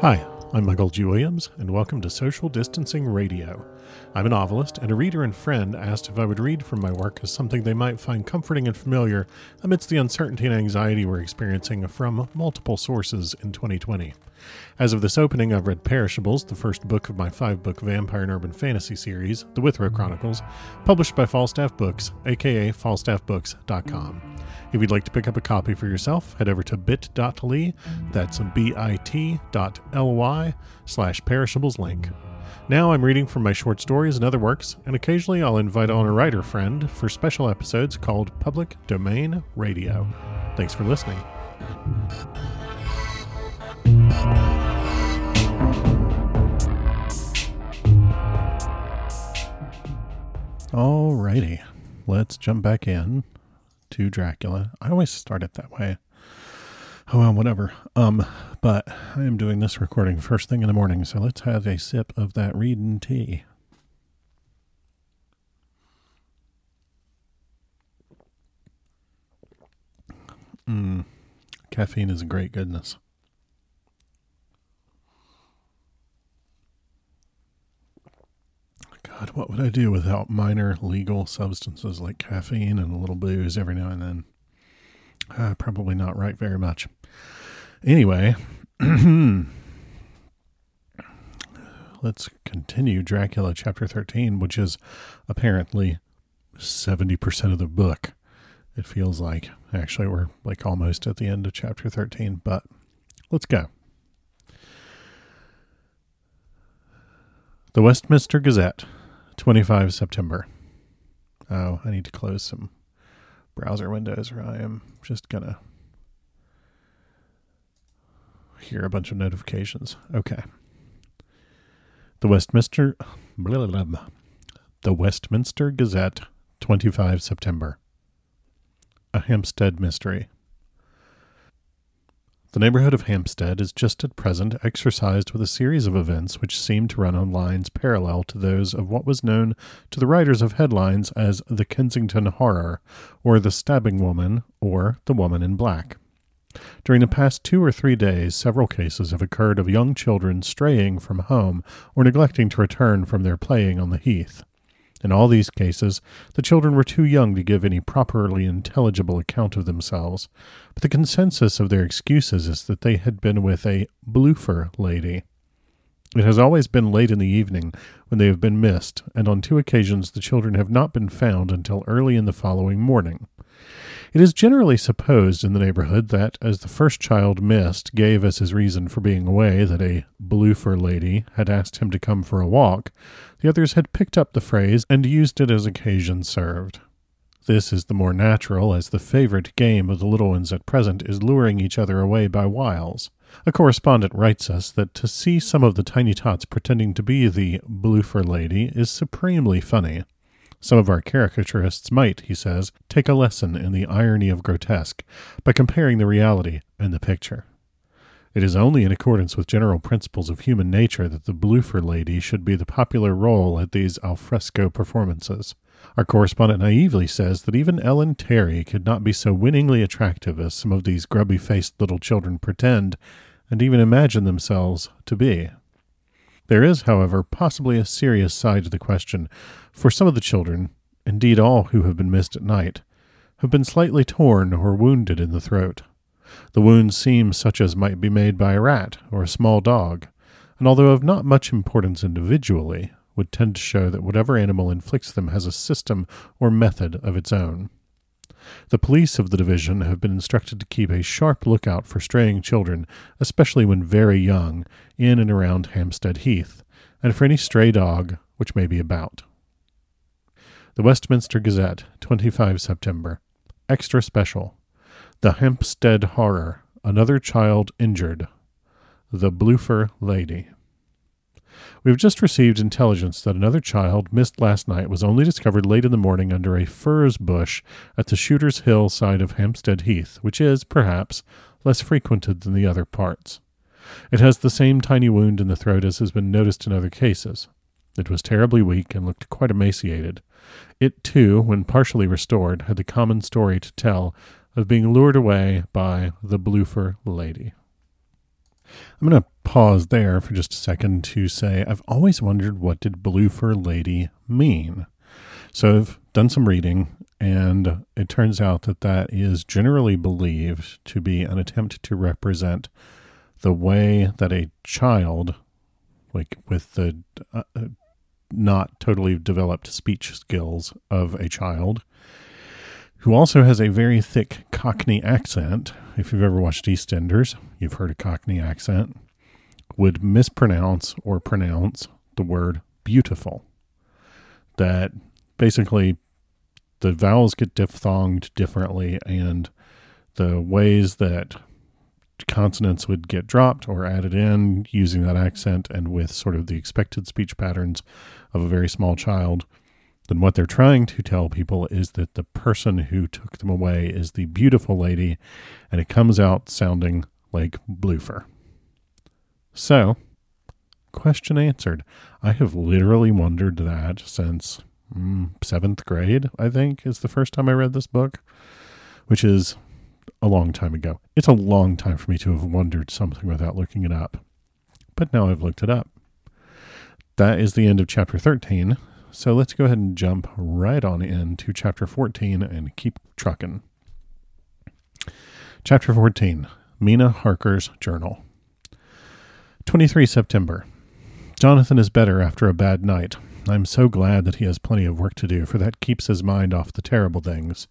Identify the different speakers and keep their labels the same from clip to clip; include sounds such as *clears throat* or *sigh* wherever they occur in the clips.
Speaker 1: Hi, I'm Michael G. Williams, and welcome to Social Distancing Radio. I'm a novelist, and a reader and friend asked if I would read from my work as something they might find comforting and familiar amidst the uncertainty and anxiety we're experiencing from multiple sources in 2020. As of this opening, I've read Perishables, the first book of my five book vampire and urban fantasy series, The Withrow Chronicles, published by Falstaff Books, aka falstaffbooks.com. If you'd like to pick up a copy for yourself, head over to bit.ly, that's bit.ly slash perishables link. Now I'm reading from my short stories and other works, and occasionally I'll invite on a writer friend for special episodes called Public Domain Radio. Thanks for listening. Alrighty, let's jump back in to Dracula. I always start it that way. Oh well, whatever. Um, but I am doing this recording first thing in the morning, so let's have a sip of that reading tea. Mm, caffeine is a great goodness. What I do without minor legal substances like caffeine and a little booze every now and then? Uh, probably not right very much. Anyway, *clears throat* let's continue Dracula chapter 13, which is apparently 70% of the book. It feels like. Actually, we're like almost at the end of chapter 13, but let's go. The Westminster Gazette, 25 September. Oh, I need to close some browser windows or I am just going to hear a bunch of notifications. Okay. The Westminster blah, blah, blah. The Westminster Gazette, 25 September. A Hampstead Mystery. The neighborhood of Hampstead is just at present exercised with a series of events which seem to run on lines parallel to those of what was known to the writers of headlines as the Kensington Horror, or the Stabbing Woman, or the Woman in Black. During the past two or three days, several cases have occurred of young children straying from home or neglecting to return from their playing on the heath. In all these cases, the children were too young to give any properly intelligible account of themselves, but the consensus of their excuses is that they had been with a bloofer lady. It has always been late in the evening when they have been missed, and on two occasions the children have not been found until early in the following morning. It is generally supposed in the neighborhood that, as the first child missed gave as his reason for being away that a bloofer lady had asked him to come for a walk, the others had picked up the phrase and used it as occasion served. This is the more natural, as the favorite game of the little ones at present is luring each other away by wiles. A correspondent writes us that to see some of the tiny tots pretending to be the bloofer lady is supremely funny. Some of our caricaturists might, he says, take a lesson in the irony of grotesque by comparing the reality and the picture. It is only in accordance with general principles of human nature that the bloofer lady should be the popular role at these alfresco performances. Our correspondent naively says that even Ellen Terry could not be so winningly attractive as some of these grubby faced little children pretend and even imagine themselves to be. There is, however, possibly a serious side to the question, for some of the children, indeed all who have been missed at night, have been slightly torn or wounded in the throat. The wounds seem such as might be made by a rat or a small dog, and although of not much importance individually, would tend to show that whatever animal inflicts them has a system or method of its own. The police of the division have been instructed to keep a sharp lookout for straying children, especially when very young, in and around Hampstead Heath, and for any stray dog which may be about. The Westminster Gazette, 25 September. Extra Special. The Hampstead Horror. Another Child Injured. The Bloofer Lady. We have just received intelligence that another child missed last night was only discovered late in the morning under a furze bush at the Shooter's Hill side of Hampstead Heath, which is, perhaps, less frequented than the other parts. It has the same tiny wound in the throat as has been noticed in other cases. It was terribly weak and looked quite emaciated. It, too, when partially restored, had the common story to tell of being lured away by the Bloofer lady. I'm going to pause there for just a second to say I've always wondered what did Bloofer lady mean. So I've done some reading, and it turns out that that is generally believed to be an attempt to represent the way that a child, like with the uh, not totally developed speech skills of a child, who also has a very thick Cockney accent. If you've ever watched EastEnders, you've heard a Cockney accent, would mispronounce or pronounce the word beautiful. That basically the vowels get diphthonged differently, and the ways that consonants would get dropped or added in using that accent and with sort of the expected speech patterns of a very small child then what they're trying to tell people is that the person who took them away is the beautiful lady, and it comes out sounding like Bloofer. So, question answered. I have literally wondered that since mm, seventh grade, I think, is the first time I read this book, which is a long time ago. It's a long time for me to have wondered something without looking it up. But now I've looked it up. That is the end of chapter 13. So let's go ahead and jump right on into chapter 14 and keep trucking. Chapter 14 Mina Harker's Journal. 23 September. Jonathan is better after a bad night. I'm so glad that he has plenty of work to do, for that keeps his mind off the terrible things.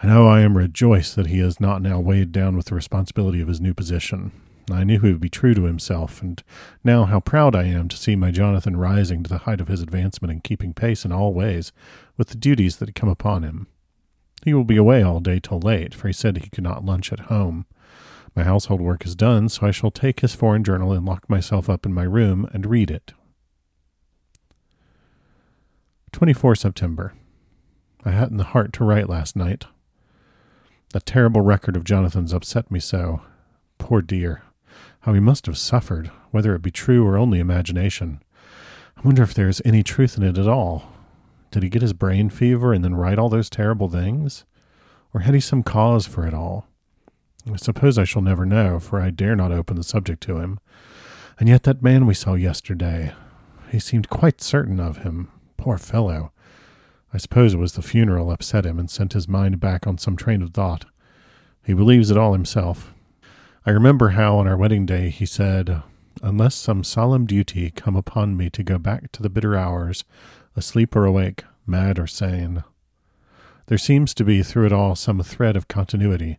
Speaker 1: And oh, I am rejoiced that he is not now weighed down with the responsibility of his new position. I knew he would be true to himself, and now how proud I am to see my Jonathan rising to the height of his advancement and keeping pace in all ways with the duties that come upon him. He will be away all day till late, for he said he could not lunch at home. My household work is done, so I shall take his foreign journal and lock myself up in my room and read it. 24 September. I hadn't the heart to write last night. That terrible record of Jonathan's upset me so. Poor dear. How he must have suffered, whether it be true or only imagination. I wonder if there is any truth in it at all. Did he get his brain fever and then write all those terrible things? Or had he some cause for it all? I suppose I shall never know, for I dare not open the subject to him. And yet that man we saw yesterday, he seemed quite certain of him. Poor fellow. I suppose it was the funeral upset him and sent his mind back on some train of thought. He believes it all himself. I remember how on our wedding day he said, Unless some solemn duty come upon me to go back to the bitter hours, asleep or awake, mad or sane. There seems to be through it all some thread of continuity.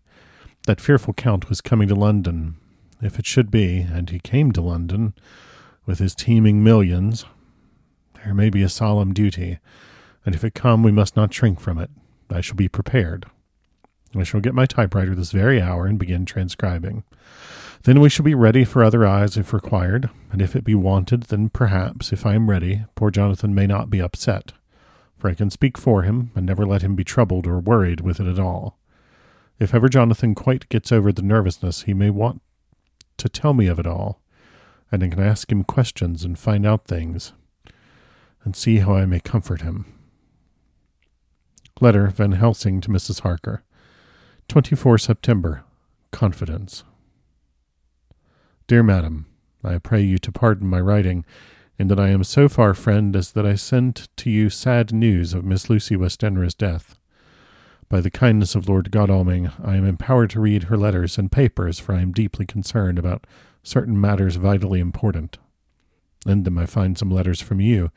Speaker 1: That fearful Count was coming to London. If it should be, and he came to London, with his teeming millions, there may be a solemn duty, and if it come, we must not shrink from it. I shall be prepared. I shall get my typewriter this very hour and begin transcribing. Then we shall be ready for other eyes if required, and if it be wanted, then perhaps, if I am ready, poor Jonathan may not be upset, for I can speak for him and never let him be troubled or worried with it at all. If ever Jonathan quite gets over the nervousness, he may want to tell me of it all, and I can ask him questions and find out things, and see how I may comfort him. Letter Van Helsing to Mrs. Harker. 24 September. Confidence. Dear Madam, I pray you to pardon my writing, in that I am so far friend as that I send to you sad news of Miss Lucy Westenra's death. By the kindness of Lord Godalming, I am empowered to read her letters and papers, for I am deeply concerned about certain matters vitally important. In them I find some letters from you,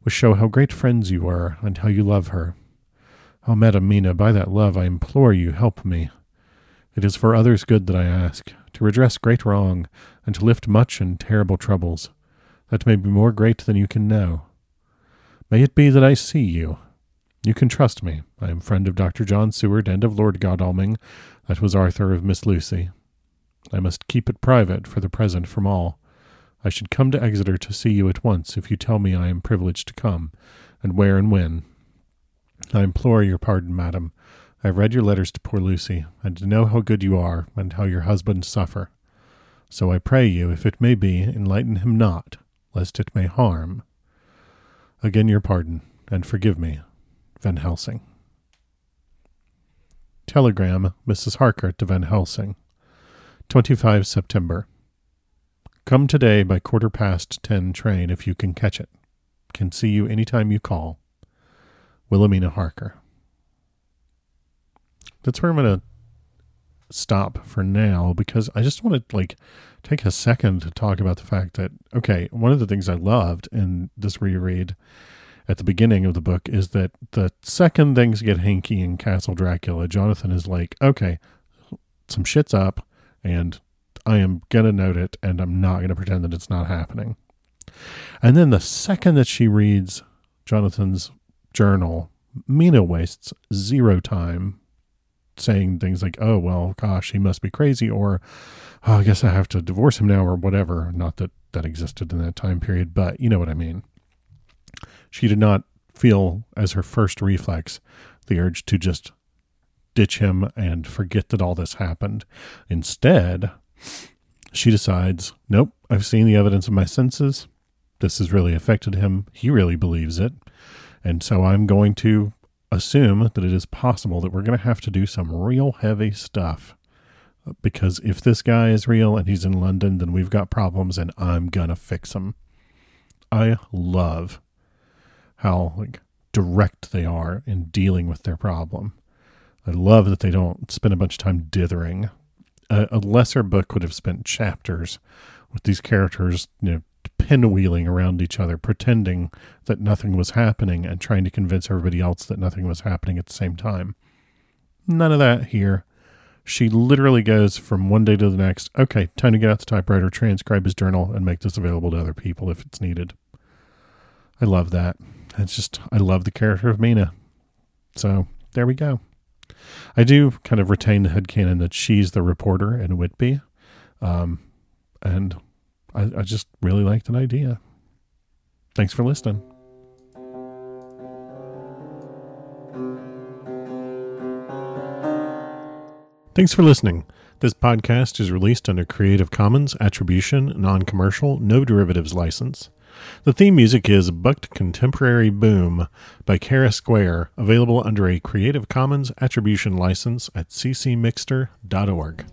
Speaker 1: which show how great friends you are, and how you love her, Oh, Madam Mina, by that love I implore you, help me. It is for others' good that I ask, to redress great wrong, and to lift much and terrible troubles, that may be more great than you can know. May it be that I see you. You can trust me. I am friend of Dr. John Seward and of Lord Godalming, that was Arthur of Miss Lucy. I must keep it private for the present from all. I should come to Exeter to see you at once if you tell me I am privileged to come, and where and when. I implore your pardon, madam. I have read your letters to poor Lucy, and know how good you are, and how your husband suffer. So I pray you, if it may be, enlighten him not, lest it may harm. Again your pardon, and forgive me. Van Helsing. Telegram Mrs. Harker to Van Helsing. 25 September. Come today by quarter past ten train if you can catch it. Can see you anytime you call. Wilhelmina Harker. That's where I'm going to stop for now because I just want to like take a second to talk about the fact that okay, one of the things I loved in this reread at the beginning of the book is that the second things get hanky in Castle Dracula, Jonathan is like, okay, some shit's up and I am going to note it and I'm not going to pretend that it's not happening. And then the second that she reads Jonathan's journal, Mina wastes zero time saying things like, oh, well, gosh, he must be crazy, or oh, I guess I have to divorce him now, or whatever. Not that that existed in that time period, but you know what I mean. She did not feel as her first reflex the urge to just ditch him and forget that all this happened. Instead, she decides, nope, I've seen the evidence of my senses. This has really affected him. He really believes it. And so I'm going to assume that it is possible that we're going to have to do some real heavy stuff. Because if this guy is real and he's in London, then we've got problems and I'm going to fix them. I love how like direct they are in dealing with their problem. I love that they don't spend a bunch of time dithering. A, a lesser book would have spent chapters with these characters, you know, pinwheeling around each other, pretending that nothing was happening and trying to convince everybody else that nothing was happening at the same time. None of that here. She literally goes from one day to the next. Okay, time to get out the typewriter, transcribe his journal, and make this available to other people if it's needed. I love that. It's just, I love the character of Mina. So there we go. I do kind of retain the headcanon that she's the reporter in Whitby. Um, and I, I just really liked that idea. Thanks for listening. Thanks for listening. This podcast is released under Creative Commons Attribution, Non Commercial, No Derivatives license. The theme music is Bucked Contemporary Boom by Kara Square, available under a Creative Commons Attribution license at ccmixter.org.